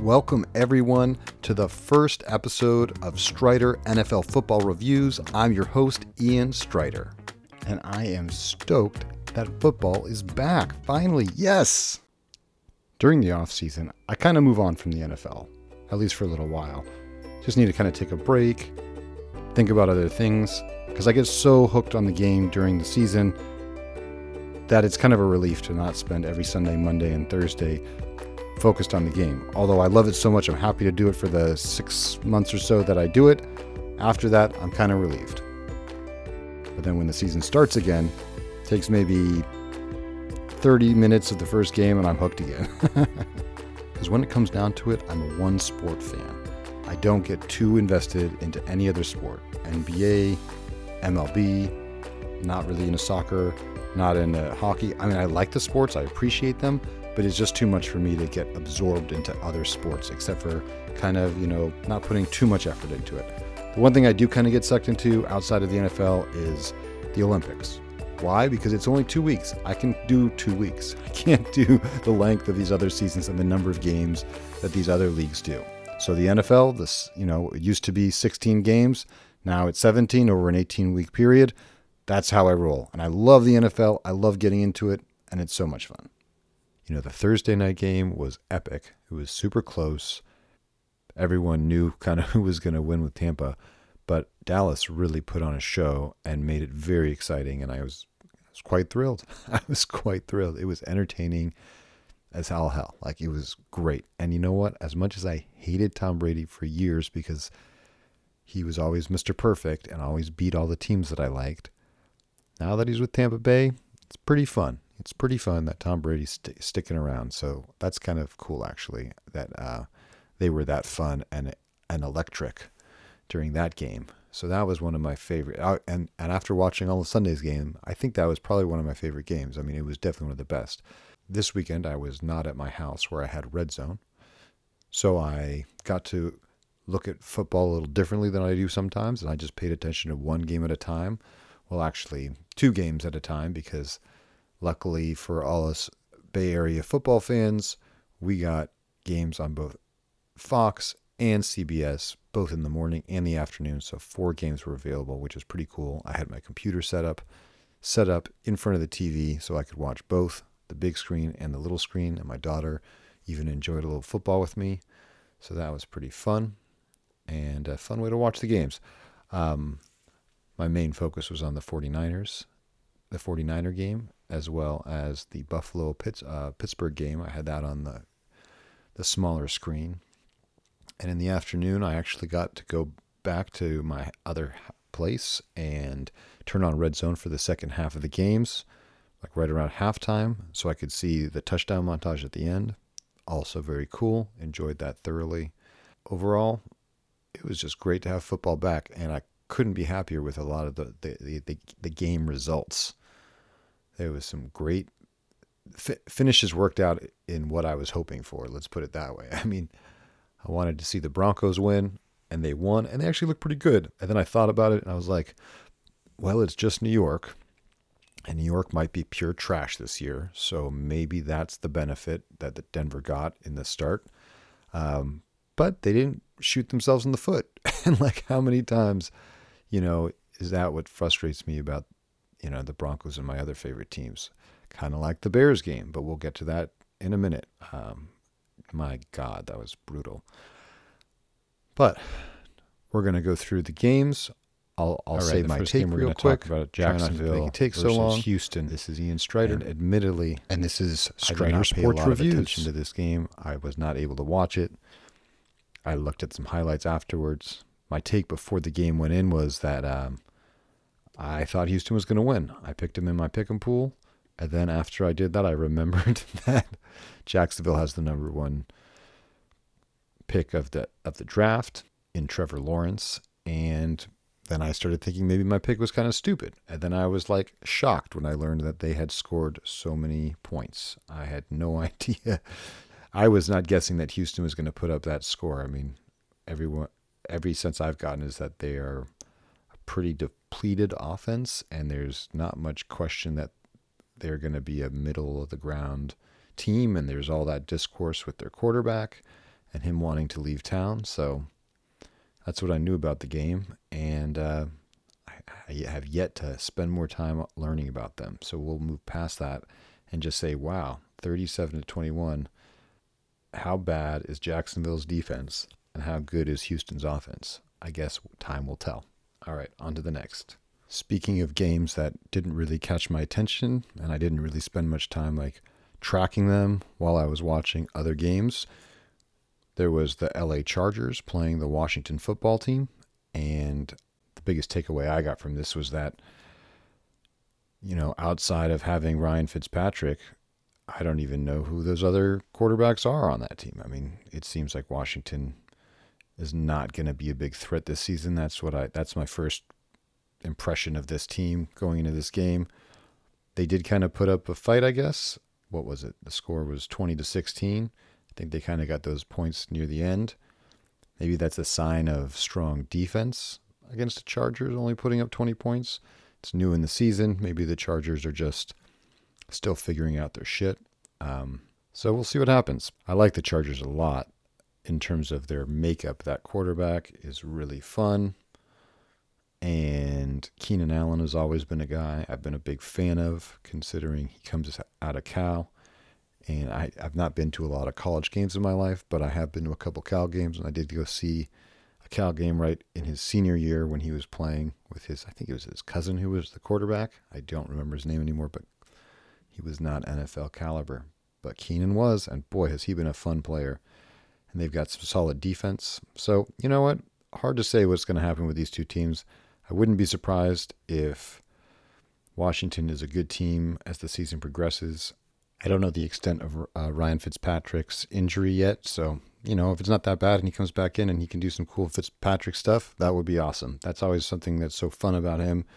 Welcome, everyone, to the first episode of Strider NFL Football Reviews. I'm your host, Ian Strider, and I am stoked that football is back. Finally, yes! During the offseason, I kind of move on from the NFL, at least for a little while. Just need to kind of take a break, think about other things, because I get so hooked on the game during the season that it's kind of a relief to not spend every Sunday, Monday, and Thursday focused on the game. Although I love it so much, I'm happy to do it for the six months or so that I do it. After that, I'm kind of relieved. But then when the season starts again, takes maybe 30 minutes of the first game and I'm hooked again. Because when it comes down to it, I'm a one sport fan. I don't get too invested into any other sport. NBA, MLB, not really into soccer, not into hockey. I mean, I like the sports, I appreciate them, but it's just too much for me to get absorbed into other sports, except for kind of, you know, not putting too much effort into it. The one thing I do kind of get sucked into outside of the NFL is the Olympics. Why? Because it's only two weeks. I can do two weeks. I can't do the length of these other seasons and the number of games that these other leagues do. So the NFL, this, you know, it used to be 16 games. Now it's 17 over an 18 week period. That's how I roll. And I love the NFL. I love getting into it, and it's so much fun. You know, the Thursday night game was epic. It was super close. Everyone knew kind of who was going to win with Tampa, but Dallas really put on a show and made it very exciting. And I was, I was quite thrilled. I was quite thrilled. It was entertaining as all hell. Like it was great. And you know what? As much as I hated Tom Brady for years because he was always Mr. Perfect and always beat all the teams that I liked, now that he's with Tampa Bay, it's pretty fun. It's pretty fun that Tom Brady's st- sticking around. So that's kind of cool, actually, that uh, they were that fun and and electric during that game. So that was one of my favorite. Uh, and and after watching all of Sunday's game, I think that was probably one of my favorite games. I mean, it was definitely one of the best. This weekend, I was not at my house where I had Red Zone, so I got to look at football a little differently than I do sometimes, and I just paid attention to one game at a time well, actually, two games at a time because luckily for all us Bay Area football fans, we got games on both Fox and CBS, both in the morning and the afternoon. So four games were available, which is pretty cool. I had my computer set up, set up in front of the TV so I could watch both the big screen and the little screen. And my daughter even enjoyed a little football with me. So that was pretty fun and a fun way to watch the games. Um, my main focus was on the 49ers, the 49er game, as well as the Buffalo Pitts, uh, Pittsburgh game. I had that on the the smaller screen. And in the afternoon, I actually got to go back to my other place and turn on Red Zone for the second half of the games, like right around halftime, so I could see the touchdown montage at the end. Also, very cool. Enjoyed that thoroughly. Overall, it was just great to have football back, and I couldn't be happier with a lot of the the, the, the game results. There was some great fi- finishes worked out in what I was hoping for. Let's put it that way. I mean, I wanted to see the Broncos win, and they won, and they actually looked pretty good. And then I thought about it, and I was like, well, it's just New York, and New York might be pure trash this year. So maybe that's the benefit that the Denver got in the start. Um, but they didn't shoot themselves in the foot. and like, how many times you know, is that what frustrates me about, you know, the Broncos and my other favorite teams? Kind of like the Bears game, but we'll get to that in a minute. Um, my God, that was brutal. But we're going to go through the games. I'll, I'll right, say my take real we're quick. Talk about Jacksonville it takes so long. Houston. This is Ian Strider. And admittedly, and this is Strider Sports Reviews. attention to this game. I was not able to watch it. I looked at some highlights afterwards my take before the game went in was that um, I thought Houston was going to win. I picked him in my pick and pool. And then after I did that, I remembered that Jacksonville has the number one pick of the of the draft in Trevor Lawrence. And then I started thinking maybe my pick was kind of stupid. And then I was like shocked when I learned that they had scored so many points. I had no idea. I was not guessing that Houston was going to put up that score. I mean, everyone every sense I've gotten is that they are pretty depleted offense, and there's not much question that they're going to be a middle of the ground team. And there's all that discourse with their quarterback, and him wanting to leave town. So that's what I knew about the game, and uh, I, I have yet to spend more time learning about them. So we'll move past that and just say, wow, 37 to 21. How bad is Jacksonville's defense, and how good is Houston's offense? I guess time will tell. All right, on to the next. Speaking of games that didn't really catch my attention, and I didn't really spend much time like tracking them while I was watching other games, there was the LA Chargers playing the Washington football team. And the biggest takeaway I got from this was that, you know, outside of having Ryan Fitzpatrick, I don't even know who those other quarterbacks are on that team. I mean, it seems like Washington is not going to be a big threat this season. That's what I that's my first impression of this team going into this game. They did kind of put up a fight, I guess. What was it? The score was 20 to 16. I think they kind of got those points near the end. Maybe that's a sign of strong defense against the Chargers, only putting up 20 points. It's new in the season. Maybe the Chargers are just still figuring out their shit. Um, so we'll see what happens. I like the Chargers a lot in terms of their makeup. That quarterback is really fun. And Keenan Allen has always been a guy I've been a big fan of, considering he comes out of Cal. And I, I've not been to a lot of college games in my life, but I have been to a couple Cal games, and I did go see a Cal game right in his senior year when he was playing with his, I think it was his cousin who was the quarterback. I don't remember his name anymore, but he was not NFL caliber. But Keenan was, and boy, has he been a fun player. And they've got some solid defense. So, you know what? Hard to say what's going to happen with these two teams. I wouldn't be surprised if Washington is a good team as the season progresses. I don't know the extent of uh, Ryan Fitzpatrick's injury yet, so you know if it's not that bad and he comes back in and he can do some cool Fitzpatrick stuff, that would be awesome. That's always something that's so fun about him.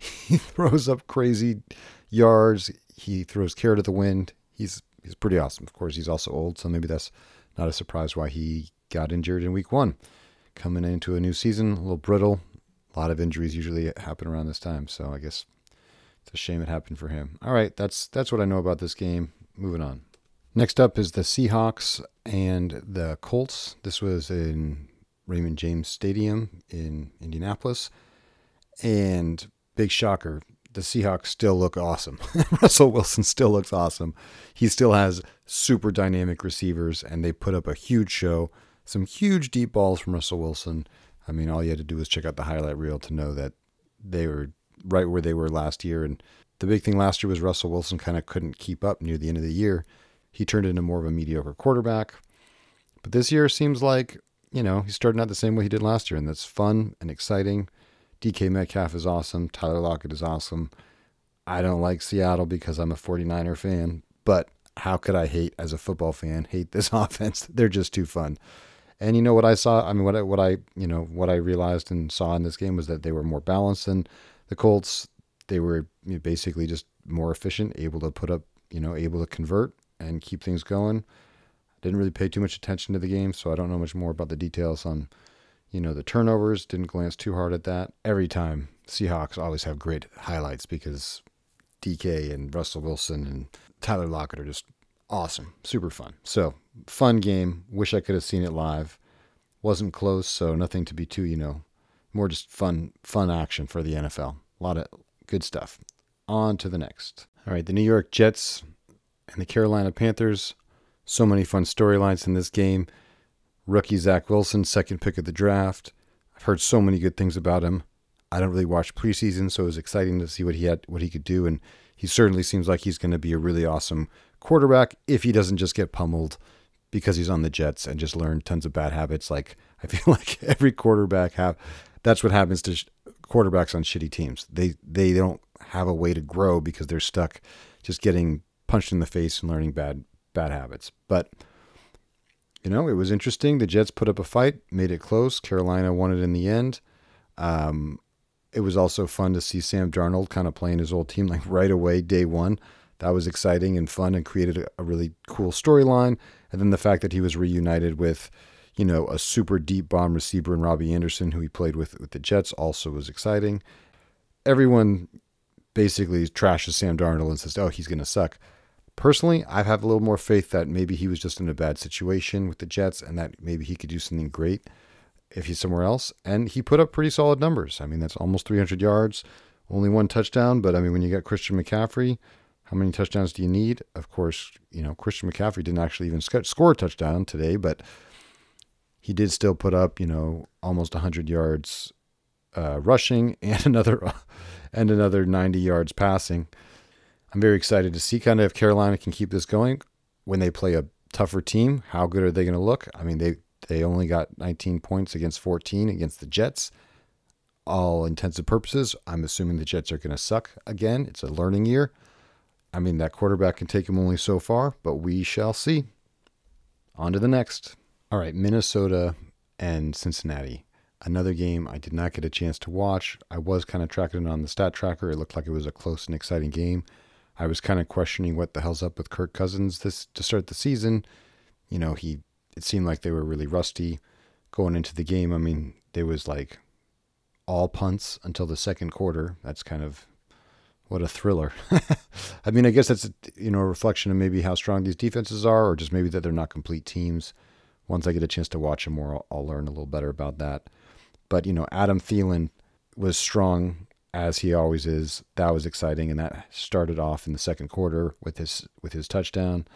He throws up crazy yards. He throws care to the wind. He's he's pretty awesome. Of course, he's also old, so maybe that's not a surprise why he got injured in Week One. Coming into a new season, a little brittle, a lot of injuries usually happen around this time, so I guess it's a shame it happened for him. All right, that's that's what I know about this game. Moving on. Next up is the Seahawks and the Colts. This was in Raymond James Stadium in Indianapolis. And big shocker, the Seahawks still look awesome. Russell Wilson still looks awesome. He still has super dynamic receivers, and they put up a huge show. Some huge deep balls from Russell Wilson. I mean, all you had to do was check out the highlight reel to know that they were right where they were last year. And the big thing last year was Russell Wilson kind of couldn't keep up near the end of the year. He turned into more of a mediocre quarterback. But this year seems like, you know, he's starting out the same way he did last year, and that's fun and exciting. DK Metcalf is awesome. Tyler Lockett is awesome. I don't like Seattle because I'm a 49er fan, but how could I hate as a football fan hate this offense? They're just too fun. And you know what I saw? I mean, what I, what I you know what I realized and saw in this game was that they were more balanced than the Colts. They were basically just more efficient, able to put up, you know, able to convert and keep things going. I Didn't really pay too much attention to the game, so I don't know much more about the details on, you know, the turnovers. Didn't glance too hard at that. Every time Seahawks always have great highlights because DK and Russell Wilson and Tyler Lockett are just awesome, super fun. So fun game. Wish I could have seen it live. Wasn't close, so nothing to be too, you know, more just fun, fun action for the NFL. A lot of good stuff. On to the next. All right, the New York Jets and the Carolina Panthers. So many fun storylines in this game. Rookie Zach Wilson, second pick of the draft. I've heard so many good things about him. I don't really watch preseason, so it was exciting to see what he had, what he could do, and he certainly seems like he's going to be a really awesome quarterback if he doesn't just get pummeled because he's on the Jets and just learn tons of bad habits. Like I feel like every quarterback have that's what happens to sh- quarterbacks on shitty teams. They they don't have a way to grow because they're stuck just getting punched in the face and learning bad bad habits. But you know, it was interesting. The Jets put up a fight, made it close. Carolina won it in the end. Um, it was also fun to see Sam Darnold kind of playing his old team like right away, day one that was exciting and fun and created a, a really cool storyline. And then the fact that he was reunited with, you know, a super deep bomb receiver in Robbie Anderson, who he played with with the Jets, also was exciting. Everyone basically trashes Sam Darnold and says, "Oh, he's going to suck." Personally, I have a little more faith that maybe he was just in a bad situation with the Jets and that maybe he could do something great if he's somewhere else. And he put up pretty solid numbers. I mean, that's almost 300 yards, only one touchdown. But I mean, when you got Christian McCaffrey, how many touchdowns do you need? Of course, you know, Christian McCaffrey didn't actually even score a touchdown today, but he did still put up, you know, almost 100 yards uh, rushing and another and another 90 yards passing. I'm very excited to see kind of if Carolina can keep this going when they play a tougher team. How good are they going to look? I mean, they they only got 19 points against 14 against the Jets. All intensive purposes, I'm assuming the Jets are going to suck again. It's a learning year. I mean, that quarterback can take him only so far, but we shall see. On to the next. All right, Minnesota and Cincinnati. Another game I did not get a chance to watch. I was kind of tracking it on the stat tracker. It looked like it was a close and exciting game. I was kind of questioning what the hell's up with Kirk Cousins this to start the season. You know, he it seemed like they were really rusty going into the game. I mean, there was like all punts until the second quarter. That's kind of what a thriller. I mean, I guess that's you know a reflection of maybe how strong these defenses are, or just maybe that they're not complete teams. Once I get a chance to watch them more, I'll, I'll learn a little better about that. But you know, Adam Thielen was strong as he always is. That was exciting, and that started off in the second quarter with his with his touchdown.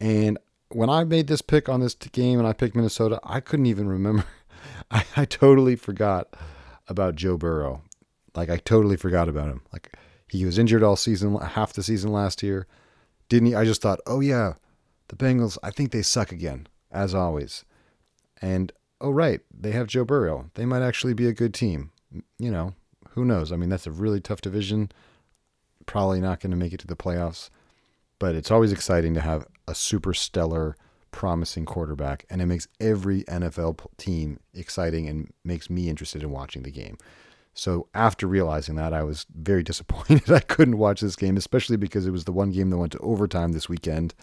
And when I made this pick on this game and I picked Minnesota, I couldn't even remember. I, I totally forgot about Joe Burrow. Like I totally forgot about him. Like he was injured all season, half the season last year. Didn't he? I just thought, oh yeah, the Bengals. I think they suck again, as always. And oh right, they have Joe Burrow. They might actually be a good team. You know, who knows? I mean, that's a really tough division. Probably not going to make it to the playoffs, but it's always exciting to have a super stellar, promising quarterback, and it makes every NFL team exciting and makes me interested in watching the game. So after realizing that, I was very disappointed I couldn't watch this game, especially because it was the one game that went to overtime this weekend.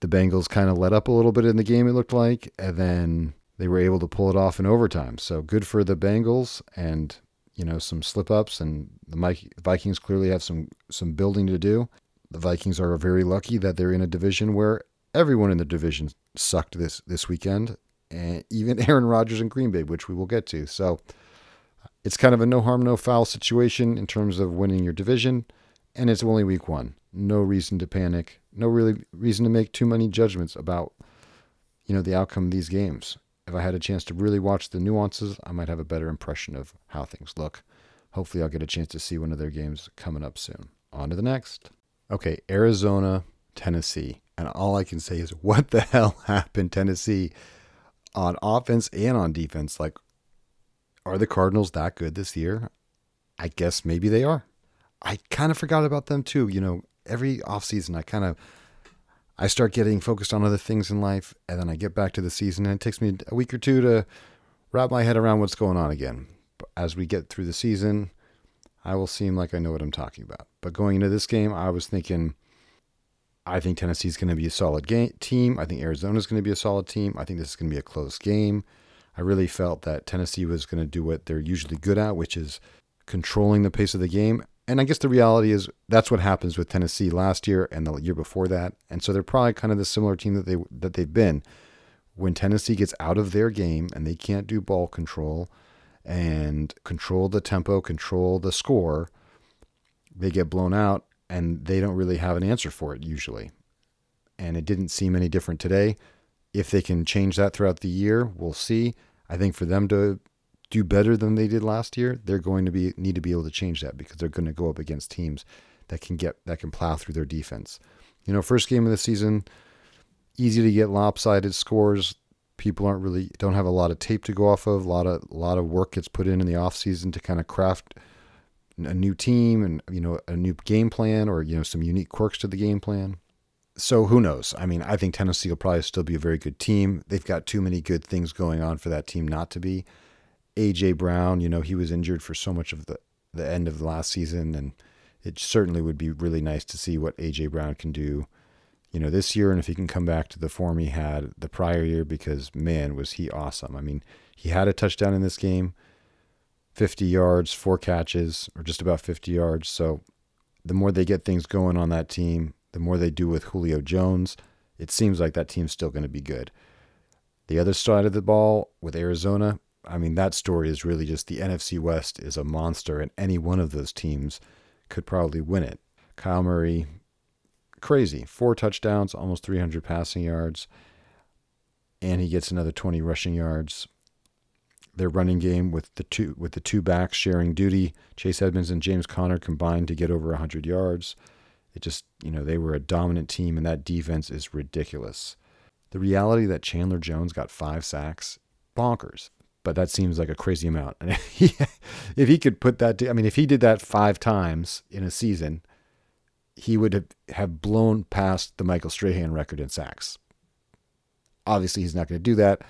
The Bengals kind of let up a little bit in the game, it looked like, and then they were able to pull it off in overtime. So good for the Bengals and you know some slip ups and the Vikings clearly have some some building to do. The Vikings are very lucky that they're in a division where everyone in the division sucked this this weekend, and even Aaron Rodgers and Green Bay, which we will get to. So it's kind of a no harm no foul situation in terms of winning your division, and it's only week 1. No reason to panic. No really reason to make too many judgments about you know the outcome of these games if I had a chance to really watch the nuances, I might have a better impression of how things look. Hopefully, I'll get a chance to see one of their games coming up soon. On to the next. Okay, Arizona, Tennessee. And all I can say is, what the hell happened, Tennessee, on offense and on defense? Like, are the Cardinals that good this year? I guess maybe they are. I kind of forgot about them too. You know, every offseason, I kind of I start getting focused on other things in life, and then I get back to the season, and it takes me a week or two to wrap my head around what's going on again. But as we get through the season, I will seem like I know what I'm talking about. But going into this game, I was thinking, I think Tennessee's going to be a solid game, team. I think Arizona's going to be a solid team. I think this is going to be a close game. I really felt that Tennessee was going to do what they're usually good at, which is controlling the pace of the game and I guess the reality is that's what happens with Tennessee last year and the year before that. And so they're probably kind of the similar team that they that they've been. When Tennessee gets out of their game and they can't do ball control and control the tempo, control the score, they get blown out and they don't really have an answer for it usually. And it didn't seem any different today. If they can change that throughout the year, we'll see. I think for them to do better than they did last year, they're going to be need to be able to change that because they're going to go up against teams that can get that can plow through their defense. You know, first game of the season, easy to get lopsided scores. People aren't really don't have a lot of tape to go off of. A lot of a lot of work gets put in in the off season to kind of craft a new team and you know a new game plan or you know some unique quirks to the game plan. So who knows? I mean, I think Tennessee will probably still be a very good team. They've got too many good things going on for that team not to be. AJ Brown, you know, he was injured for so much of the, the end of the last season, and it certainly would be really nice to see what AJ Brown can do, you know, this year, and if he can come back to the form he had the prior year, because man, was he awesome! I mean, he had a touchdown in this game, 50 yards, four catches, or just about 50 yards. So, the more they get things going on that team, the more they do with Julio Jones, it seems like that team's still going to be good. The other side of the ball with Arizona, I mean, that story is really just the NFC West is a monster, and any one of those teams could probably win it. Kyler Murray, crazy. Four touchdowns, almost 300 passing yards, and he gets another 20 rushing yards. Their running game with the two with the two backs sharing duty, Chase Edmonds and James Conner combined to get over 100 yards. It just, you know, they were a dominant team, and that defense is ridiculous. The reality that Chandler Jones got five sacks, bonkers. But that seems like a crazy amount. And if he, could put that, I mean, if he did that five times in a season, he would have, have blown past the Michael Strahan record in sacks. Obviously, he's not going to do that.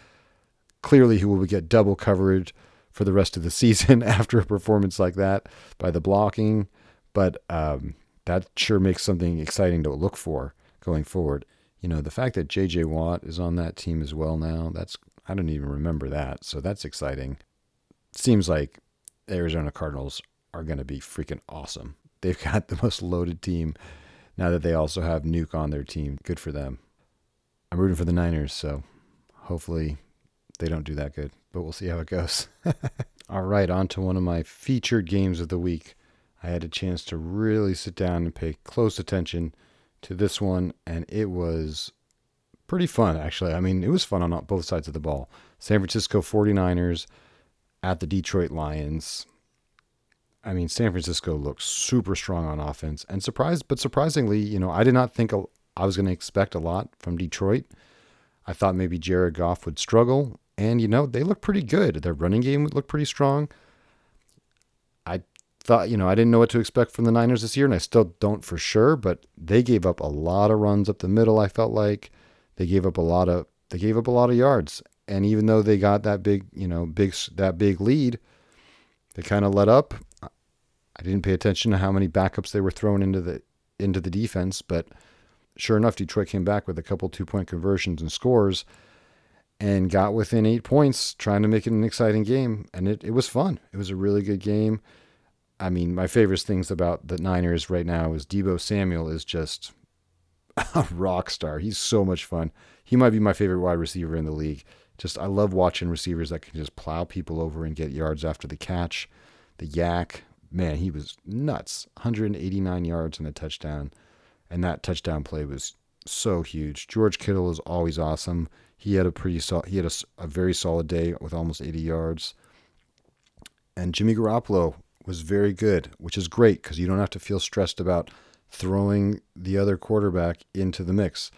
Clearly, he will get double coverage for the rest of the season after a performance like that by the blocking. But um, that sure makes something exciting to look for going forward. You know, the fact that JJ Watt is on that team as well now, that's I don't even remember that. So that's exciting. Seems like Arizona Cardinals are going to be freaking awesome. They've got the most loaded team now that they also have Nuk on their team. Good for them. I'm rooting for the Niners, so hopefully they don't do that good, but we'll see how it goes. All right, on to one of my featured games of the week. I had a chance to really sit down and pay close attention to this one, and it was pretty fun, actually. I mean, it was fun on both sides of the ball. San Francisco 49ers at the Detroit Lions. I mean, San Francisco looked super strong on offense and surprised, but surprisingly, you know, I did not think I was going to expect a lot from Detroit. I thought maybe Jared Goff would struggle, and you know, they look pretty good. Their running game looked pretty strong I thought, you know, I didn't know what to expect from the Niners this year, and I still don't for sure, but they gave up a lot of runs up the middle, I felt like. They gave up a lot of they gave up a lot of yards. And even though they got that big, you know, big that big lead, they kind of let up. I didn't pay attention to how many backups they were throwing into the into the defense, but sure enough, Detroit came back with a couple two point conversions and scores and got within eight points, trying to make it an exciting game. And it, it was fun. It was a really good game. I mean, my favorite things about the Niners right now is Deebo Samuel is just a rock star. He's so much fun. He might be my favorite wide receiver in the league. Just I love watching receivers that can just plow people over and get yards after the catch. The YAC, man, he was nuts. 189 yards and a touchdown. And that touchdown play was so huge. George Kittle is always awesome. He had a pretty sol- he had a, a very solid day with almost 80 yards. And Jimmy Garoppolo was very good, which is great because you don't have to feel stressed about throwing the other quarterback into the mix,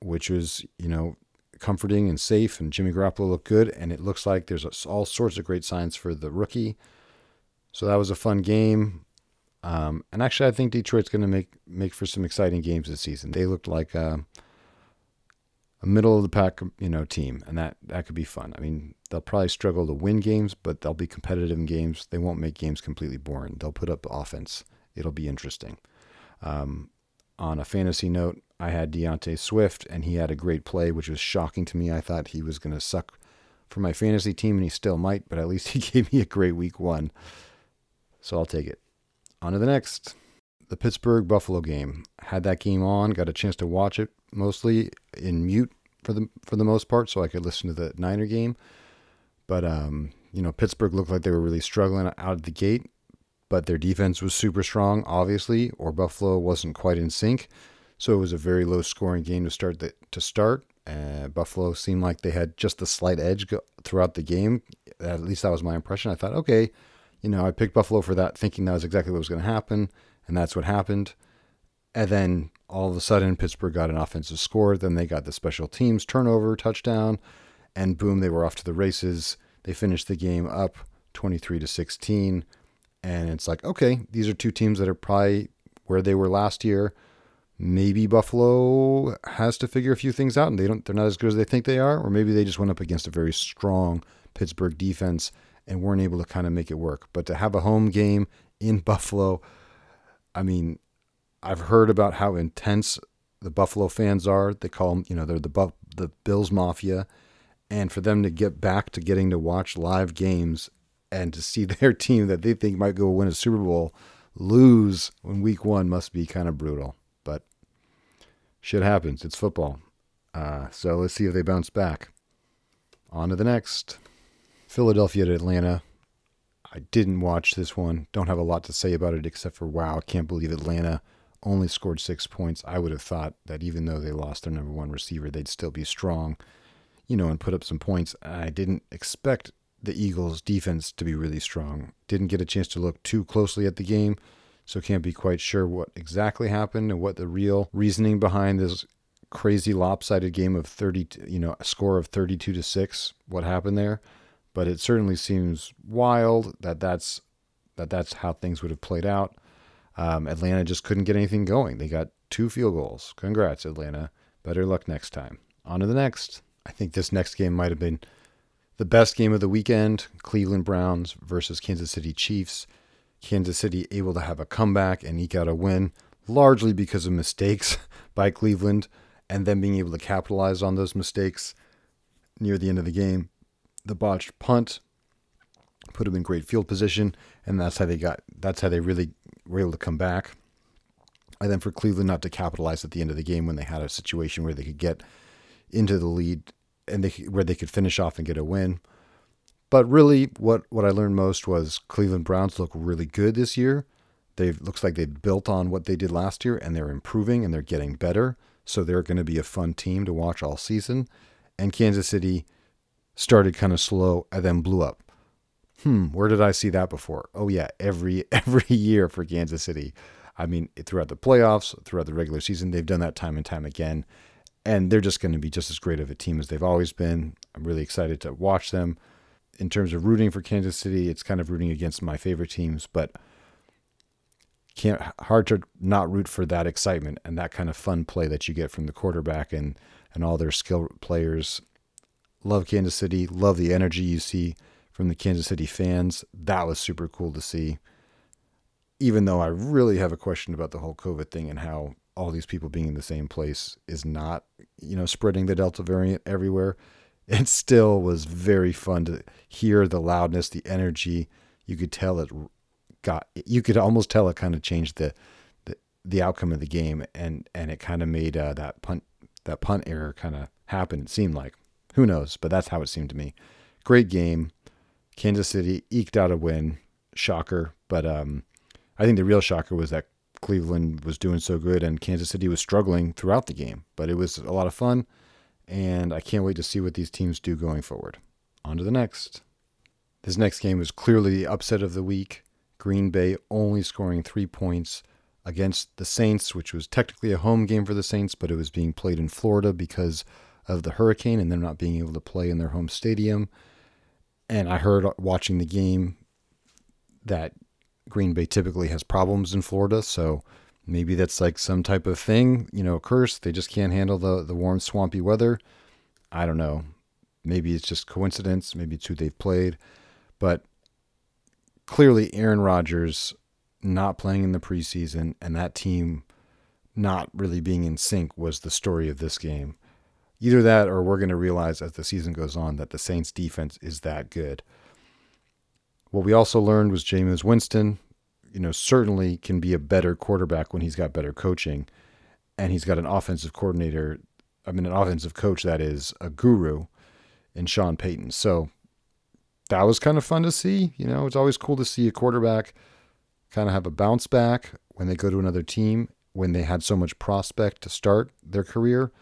which was, you know, comforting and safe. And Jimmy Garoppolo looked good, and it looks like there's all sorts of great signs for the rookie. So that was a fun game. Um, and actually, I think Detroit's going to make make for some exciting games this season. They looked like uh, a middle of the pack, you know, team, and that that could be fun. I mean, they'll probably struggle to win games, but they'll be competitive in games. They won't make games completely boring. They'll put up offense. It'll be interesting. Um, on a fantasy note, I had D'Andre Swift, and he had a great play, which was shocking to me. I thought he was going to suck for my fantasy team, and he still might, but at least he gave me a great week one. So I'll take it. On to the next. The Pittsburgh Buffalo game. Had that game on, got a chance to watch it mostly in mute for the for the most part, so I could listen to the Niner game. But um, you know, Pittsburgh looked like they were really struggling out of the gate, but their defense was super strong, obviously, or Buffalo wasn't quite in sync. So it was a very low scoring game to start the, to start. Uh, Buffalo seemed like they had just a slight edge go, throughout the game. At least that was my impression. I thought, okay, you know, I picked Buffalo for that, thinking that was exactly what was going to happen, and that's what happened. And then all of a sudden, Pittsburgh got an offensive score. Then they got the special teams turnover, touchdown, and boom, they were off to the races. They finished the game up 23 to 16. And it's like, okay, these are two teams that are probably where they were last year. Maybe Buffalo has to figure a few things out and they don't they're not as good as they think they are, or maybe they just went up against a very strong Pittsburgh defense and weren't able to kind of make it work. But to have a home game in Buffalo, I mean, I've heard about how intense the Buffalo fans are. They call them, you know, they're the Bu- the Bills Mafia, and for them to get back to getting to watch live games and to see their team that they think might go win a Super Bowl lose in Week One must be kind of brutal. But shit happens. It's football. Uh, so let's see if they bounce back. On to the next. Philadelphia to Atlanta. I didn't watch this one. Don't have a lot to say about it except for wow, can't believe Atlanta only scored six points. I would have thought that even though they lost their number one receiver, they'd still be strong, you know, and put up some points. I didn't expect the Eagles' defense to be really strong. Didn't get a chance to look too closely at the game, so can't be quite sure what exactly happened and what the real reasoning behind this crazy lopsided game of 30, you know, a score of 32 to 6, what happened there. But it certainly seems wild that that's that that's how things would have played out. Um, Atlanta just couldn't get anything going. They got two field goals. Congrats, Atlanta. Better luck next time. On to the next. I think this next game might have been the best game of the weekend Cleveland Browns versus Kansas City Chiefs. Kansas City able to have a comeback and eke out a win, largely because of mistakes by Cleveland and then being able to capitalize on those mistakes near the end of the game. The botched punt put them in great field position, and that's how they got. That's how they really were able to come back. And then for Cleveland not to capitalize at the end of the game when they had a situation where they could get into the lead and they where they could finish off and get a win. But really, what what I learned most was Cleveland Browns look really good this year. They looks like they built on what they did last year, and they're improving and they're getting better. So they're going to be a fun team to watch all season. And Kansas City started kind of slow and then blew up hmm, where did I see that before? Oh yeah, every every year for Kansas City. I mean, throughout the playoffs, throughout the regular season, they've done that time and time again. And they're just going to be just as great of a team as they've always been. I'm really excited to watch them. In terms of rooting for Kansas City, it's kind of rooting against my favorite teams, but can't hard to not root for that excitement and that kind of fun play that you get from the quarterback and and all their skill players. Love Kansas City, love the energy you see from the Kansas City fans. That was super cool to see. Even though I really have a question about the whole COVID thing and how all these people being in the same place is not, you know, spreading the Delta variant everywhere. It still was very fun to hear the loudness, the energy. You could tell it got, you could almost tell it kind of changed the, the, the outcome of the game, and and it kind of made uh, that punt that punt error kind of happen. It seemed like, who knows, but that's how it seemed to me. Great game. Kansas City eked out a win. Shocker. But um, I think the real shocker was that Cleveland was doing so good and Kansas City was struggling throughout the game. But it was a lot of fun, and I can't wait to see what these teams do going forward. On to the next. This next game was clearly the upset of the week. Green Bay only scoring three points against the Saints, which was technically a home game for the Saints, but it was being played in Florida because of the hurricane and them not being able to play in their home stadium. And I heard watching the game that Green Bay typically has problems in Florida, so maybe that's like some type of thing, you know, a curse. They just can't handle the the warm, swampy weather. I don't know. Maybe it's just coincidence. Maybe it's who they've played, but clearly Aaron Rodgers not playing in the preseason and that team not really being in sync was the story of this game. Either that or we're going to realize as the season goes on that the Saints defense is that good. What we also learned was Jameis Winston, you know, certainly can be a better quarterback when he's got better coaching and he's got an offensive coordinator, I mean an offensive coach that is a guru in Sean Payton. So that was kind of fun to see, you know, it's always cool to see a quarterback kind of have a bounce back when they go to another team when they had so much prospect to start their career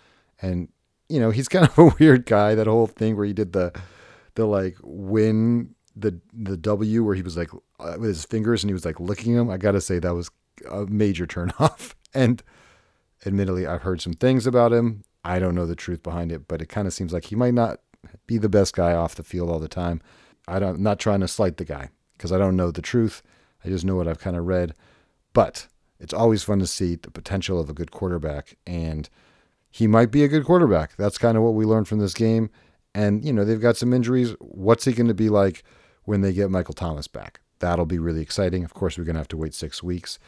and you know, he's kind of a weird guy. That whole thing where he did the, the like win the the W where he was like uh, with his fingers and he was like licking them. I gotta say that was a major turnoff. And admittedly, I've heard some things about him. I don't know the truth behind it, but it kind of seems like he might not be the best guy off the field all the time. I don't, I'm not trying to slight the guy because I don't know the truth. I just know what I've kind of read. But it's always fun to see the potential of a good quarterback and he might be a good quarterback. That's kind of what we learned from this game. And, you know, they've got some injuries. What's he going to be like when they get Michael Thomas back? That'll be really exciting. Of course, we're going to have to wait six weeks.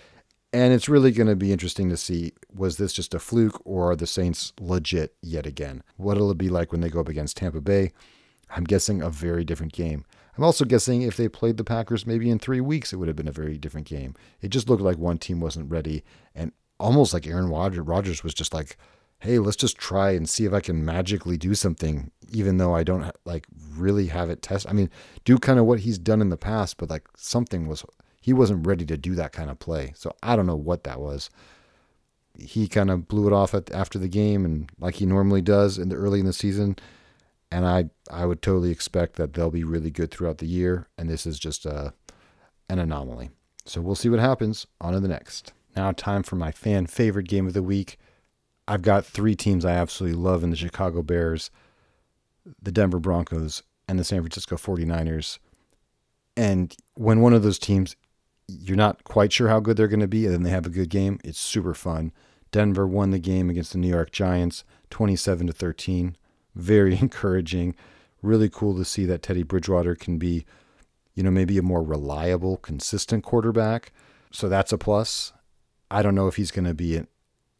And it's really going to be interesting to see was this just a fluke or are the Saints legit yet again? What'll it be like when they go up against Tampa Bay? I'm guessing a very different game. I'm also guessing if they played the Packers maybe in three weeks, it would have been a very different game. It just looked like one team wasn't ready and almost like Aaron Rodgers was just like, hey, let's just try and see if I can magically do something, even though I don't like really have it test. I mean, do kind of what he's done in the past, but like something was, he wasn't ready to do that kind of play. So I don't know what that was. He kind of blew it off at, after the game and like he normally does in the early in the season. And I, I would totally expect that they'll be really good throughout the year. And this is just a, an anomaly. So we'll see what happens. On to the next. Now, time for my fan favorite game of the week. I've got three teams I absolutely love in the Chicago Bears, the Denver Broncos, and the San Francisco 49ers. And when one of those teams, you're not quite sure how good they're going to be, and then they have a good game, it's super fun. Denver won the game against the New York Giants 27 to 13. Very encouraging. Really cool to see that Teddy Bridgewater can be, you know, maybe a more reliable, consistent quarterback. So that's a plus. I don't know if he's going to be an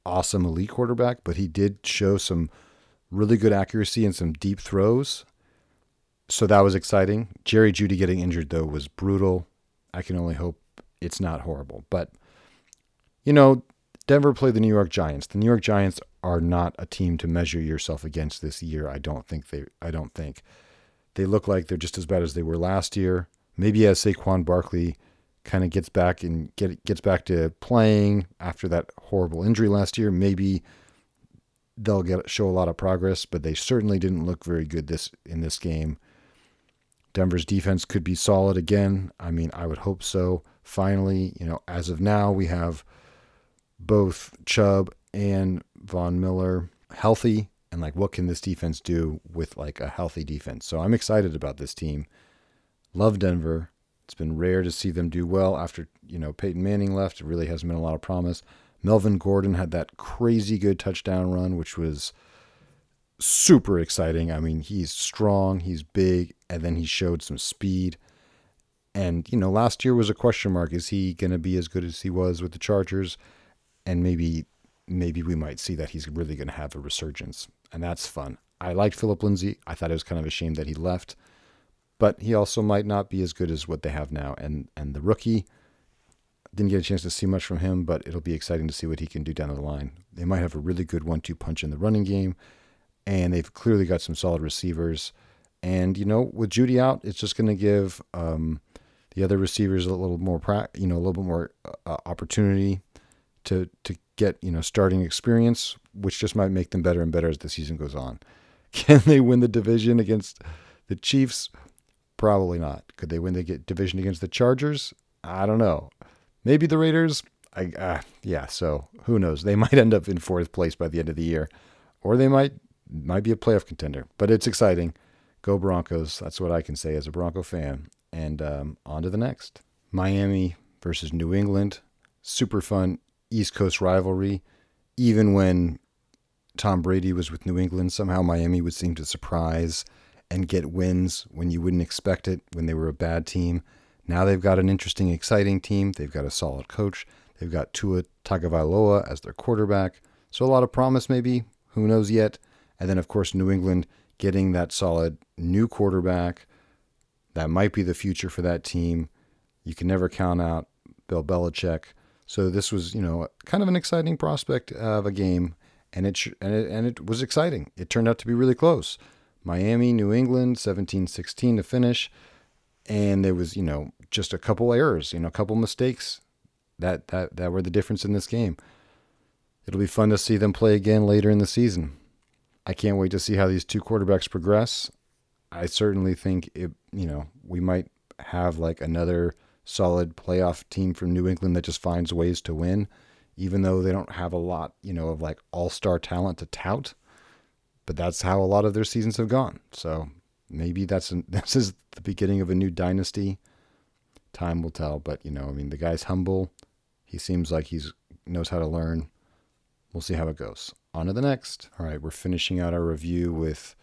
awesome elite quarterback, but he did show some really good accuracy and some deep throws. So that was exciting. Jerry Jeudy getting injured, though, was brutal. I can only hope it's not horrible. But, you know, Denver played the New York Giants. The New York Giants are not a team to measure yourself against this year. I don't think they I don't think. They look like they're just as bad as they were last year. Maybe as Saquon Barkley kind of gets back and get gets back to playing after that horrible injury last year, maybe they'll get show a lot of progress, but they certainly didn't look very good this in this game. Denver's defense could be solid again. I mean, I would hope so. Finally, you know, as of now, we have both Chubb and Von Miller healthy and like what can this defense do with like a healthy defense. So I'm excited about this team. Love Denver. It's been rare to see them do well after, you know, Peyton Manning left. It really hasn't been a lot of promise. Melvin Gordon had that crazy good touchdown run, which was super exciting. I mean, he's strong, he's big, and then he showed some speed. And, you know, last year was a question mark. Is he going to be as good as he was with the Chargers? And maybe maybe we might see that he's really going to have a resurgence. And that's fun. I liked Phillip Lindsay. I thought it was kind of a shame that he left but he also might not be as good as what they have now. And and the rookie didn't get a chance to see much from him, but it'll be exciting to see what he can do down the line. They might have a really good one-two punch in the running game, and they've clearly got some solid receivers. And you know, with Jeudy out, it's just going to give um, the other receivers a little more, pra- you know, a little bit more uh, opportunity to to get you know starting experience, which just might make them better and better as the season goes on. Can they win the division against the Chiefs? Probably not. Could they win the get division against the Chargers? I don't know. Maybe the Raiders. I uh, yeah. So who knows? They might end up in fourth place by the end of the year, or they might might be a playoff contender. But it's exciting. Go Broncos. That's what I can say as a Bronco fan. And um, on to the next. Miami versus New England. Super fun East Coast rivalry. Even when Tom Brady was with New England, somehow Miami would seem to surprise and get wins when you wouldn't expect it when they were a bad team. Now they've got an interesting, exciting team. They've got a solid coach. They've got Tua Tagovailoa as their quarterback. So a lot of promise, maybe. Who knows yet? And then, of course, New England getting that solid new quarterback. That might be the future for that team. You can never count out Bill Belichick. So this was, you know, kind of an exciting prospect of a game, and it and it and it was exciting. It turned out to be really close. Miami, New England, 17-16 to finish, and there was you know just a couple errors, you know, a couple mistakes that that that were the difference in this game. It'll be fun to see them play again later in the season. I can't wait to see how these two quarterbacks progress. I certainly think it, you know, we might have like another solid playoff team from New England that just finds ways to win, even though they don't have a lot, you know, of like all star talent to tout but that's how a lot of their seasons have gone. So maybe that's an, this is the beginning of a new dynasty. Time will tell, but you know, I mean, the guy's humble. He seems like he's knows how to learn. We'll see how it goes. On to the next. All right, we're finishing out our review with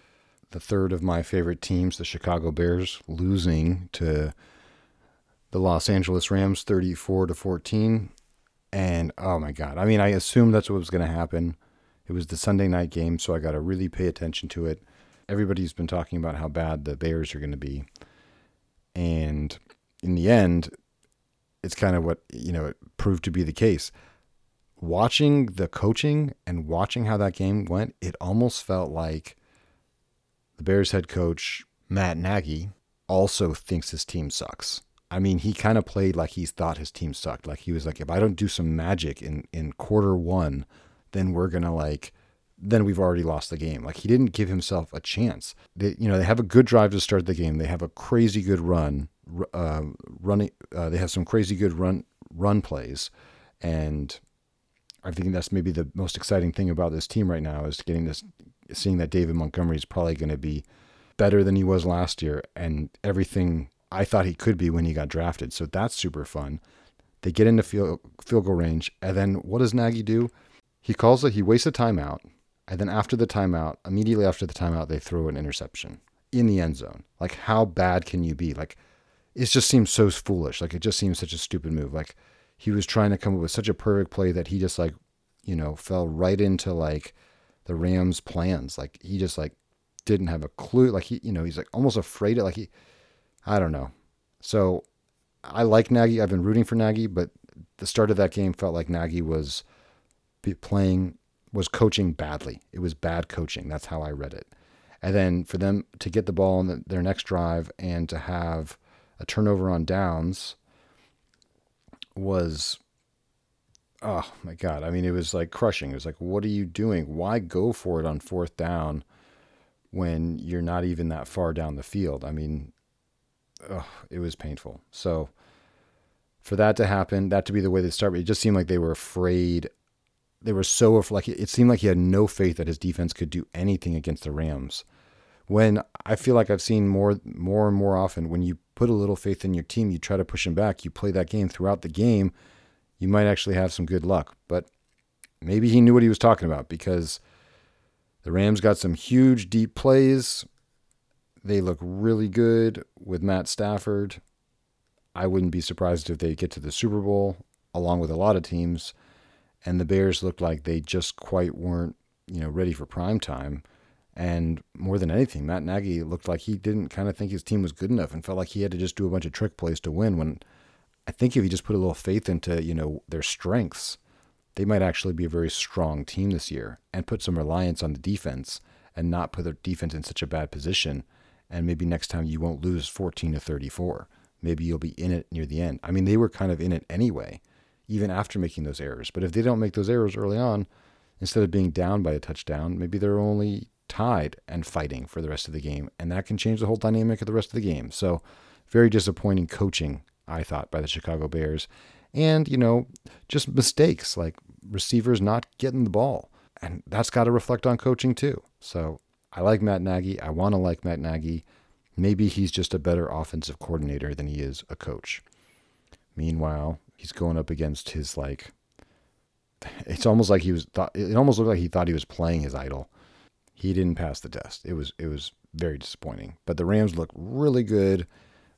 the third of my favorite teams, the Chicago Bears, losing to the Los Angeles Rams 34 to 14. And oh my God, I mean, I assumed that's what was going to happen. It was the Sunday night game, so I got to really pay attention to it. Everybody's been talking about how bad the Bears are going to be. And in the end, it's kind of what, you know, it proved to be the case. watching the coaching and watching how that game went, it almost felt like the Bears head coach, Matt Nagy, also thinks his team sucks. I mean, he kind of played like he thought his team sucked. Like he was like, if I don't do some magic in, in quarter one, then we're going to like, then we've already lost the game. Like he didn't give himself a chance. They, you know, they have a good drive to start the game. They have a crazy good run, uh, running. Uh, they have some crazy good run run plays, and I think that's maybe the most exciting thing about this team right now is getting this, seeing that David Montgomery is probably going to be better than he was last year, and everything I thought he could be when he got drafted. So that's super fun. They get into field, field goal range, and then what does Nagy do? He calls it. He wastes a timeout, and then after the timeout, immediately after the timeout, they throw an interception in the end zone. Like how bad can you be? Like it just seems so foolish. Like it just seems such a stupid move. Like he was trying to come up with such a perfect play that he just like, you know, fell right into like the Rams' plans. Like he just like didn't have a clue. Like he, you know, he's like almost afraid of like he, I don't know. So I like Nagy. I've been rooting for Nagy, but the start of that game felt like Nagy was playing, was coaching badly. It was bad coaching. That's how I read it. And then for them to get the ball on the, their next drive and to have a turnover on downs was oh my god i mean it was like crushing it was like what are you doing why go for it on fourth down when you're not even that far down the field i mean oh, it was painful so for that to happen that to be the way they start it just seemed like they were afraid they were so like it seemed like he had no faith that his defense could do anything against the rams when i feel like i've seen more more and more often when you put a little faith in your team, you try to push them back, you play that game throughout the game, you might actually have some good luck. But maybe he knew what he was talking about because the Rams got some huge deep plays. They look really good with Matt Stafford. I wouldn't be surprised if they get to the Super Bowl along with a lot of teams. And the Bears looked like they just quite weren't, you know, ready for prime time. And more than anything, Matt Nagy looked like he didn't kind of think his team was good enough and felt like he had to just do a bunch of trick plays to win. When I think if he just put a little faith into, you know, their strengths, they might actually be a very strong team this year and put some reliance on the defense and not put their defense in such a bad position. And maybe next time you won't lose 14 to 34. Maybe you'll be in it near the end. I mean, they were kind of in it anyway, even after making those errors. But if they don't make those errors early on, instead of being down by a touchdown, maybe they're only tied and fighting for the rest of the game. And that can change the whole dynamic of the rest of the game. So, very disappointing coaching, I thought, by the Chicago Bears. And, you know, just mistakes like receivers not getting the ball. And that's got to reflect on coaching too. So, I like Matt Nagy. I want to like Matt Nagy. Maybe he's just a better offensive coordinator than he is a coach. Meanwhile, he's going up against his like it's almost like he was thought it almost looked like he thought he was playing his idol he didn't pass the test. It was it was very disappointing. But the Rams look really good.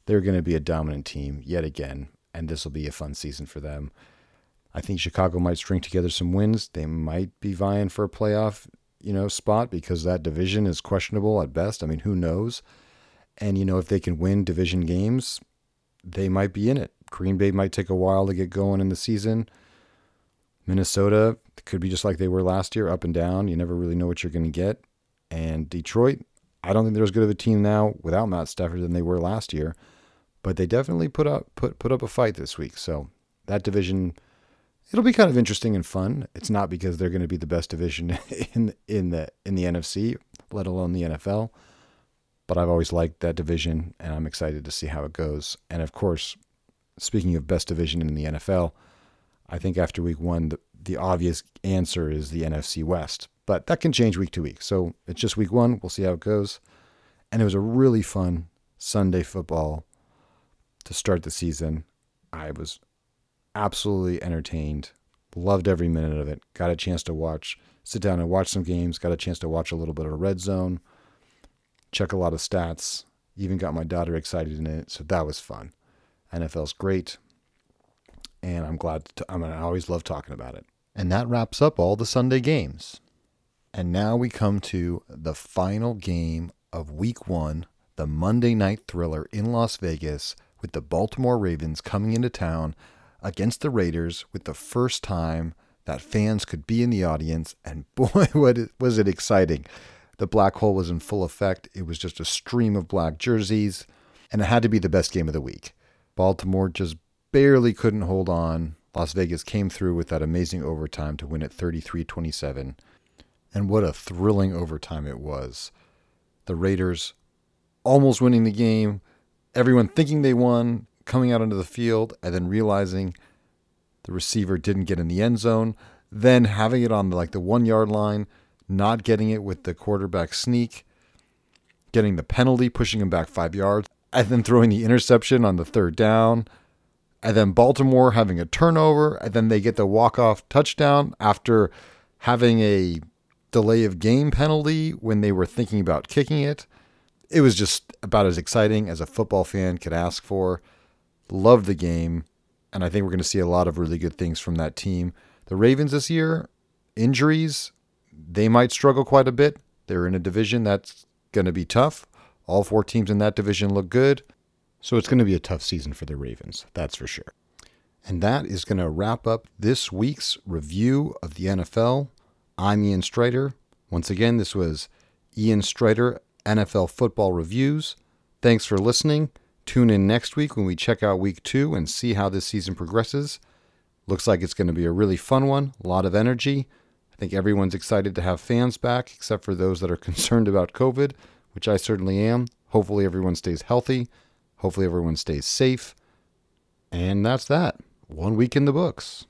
They're going to be a dominant team yet again, and this will be a fun season for them. I think Chicago might string together some wins. They might be vying for a playoff, you know, spot because that division is questionable at best. I mean, who knows? And you know, if they can win division games, they might be in it. Green Bay might take a while to get going in the season. Minnesota could be just like they were last year, up and down. You never really know what you're going to get. And Detroit, I don't think they're as good of a team now without Matt Stafford than they were last year, but they definitely put up put put up a fight this week. So that division, it'll be kind of interesting and fun. It's not because they're going to be the best division in in the in the NFC, let alone the NFL. But I've always liked that division, and I'm excited to see how it goes. And of course, speaking of best division in the NFL, I think after week one, the, the obvious answer is the NFC West. But that can change week to week. So it's just week one. We'll see how it goes. And it was a really fun Sunday football to start the season. I was absolutely entertained. Loved every minute of it. Got a chance to watch, sit down and watch some games. Got a chance to watch a little bit of red zone, check a lot of stats. Even got my daughter excited in it. So that was fun. NFL's great and I'm glad to, I mean, I always love talking about it. And that wraps up all the Sunday games. And now we come to the final game of week one, the Monday night thriller in Las Vegas, with the Baltimore Ravens coming into town against the Raiders with the first time that fans could be in the audience, and boy, what was it exciting! The black hole was in full effect. It was just a stream of black jerseys, and it had to be the best game of the week. Baltimore just barely couldn't hold on. Las Vegas came through with that amazing overtime to win it 33 27. And what a thrilling overtime it was. The Raiders almost winning the game, everyone thinking they won, coming out onto the field, and then realizing the receiver didn't get in the end zone, then having it on like the one yard line, not getting it with the quarterback sneak, getting the penalty, pushing him back five yards, and then throwing the interception on the third down and then Baltimore having a turnover, and then they get the walk-off touchdown after having a delay of game penalty when they were thinking about kicking it. It was just about as exciting as a football fan could ask for. Loved the game, and I think we're going to see a lot of really good things from that team. The Ravens this year, injuries, they might struggle quite a bit. They're in a division that's going to be tough. All four teams in that division look good. So it's going to be a tough season for the Ravens, that's for sure. And that is going to wrap up this week's review of the NFL. I'm Ian Strider. Once again, this was Ian Strider, NFL Football Reviews. Thanks for listening. Tune in next week when we check out week two and see how this season progresses. Looks like it's going to be a really fun one, a lot of energy. I think everyone's excited to have fans back, except for those that are concerned about COVID, which I certainly am. Hopefully, everyone stays healthy. Hopefully, everyone stays safe. And that's that. One week in the books.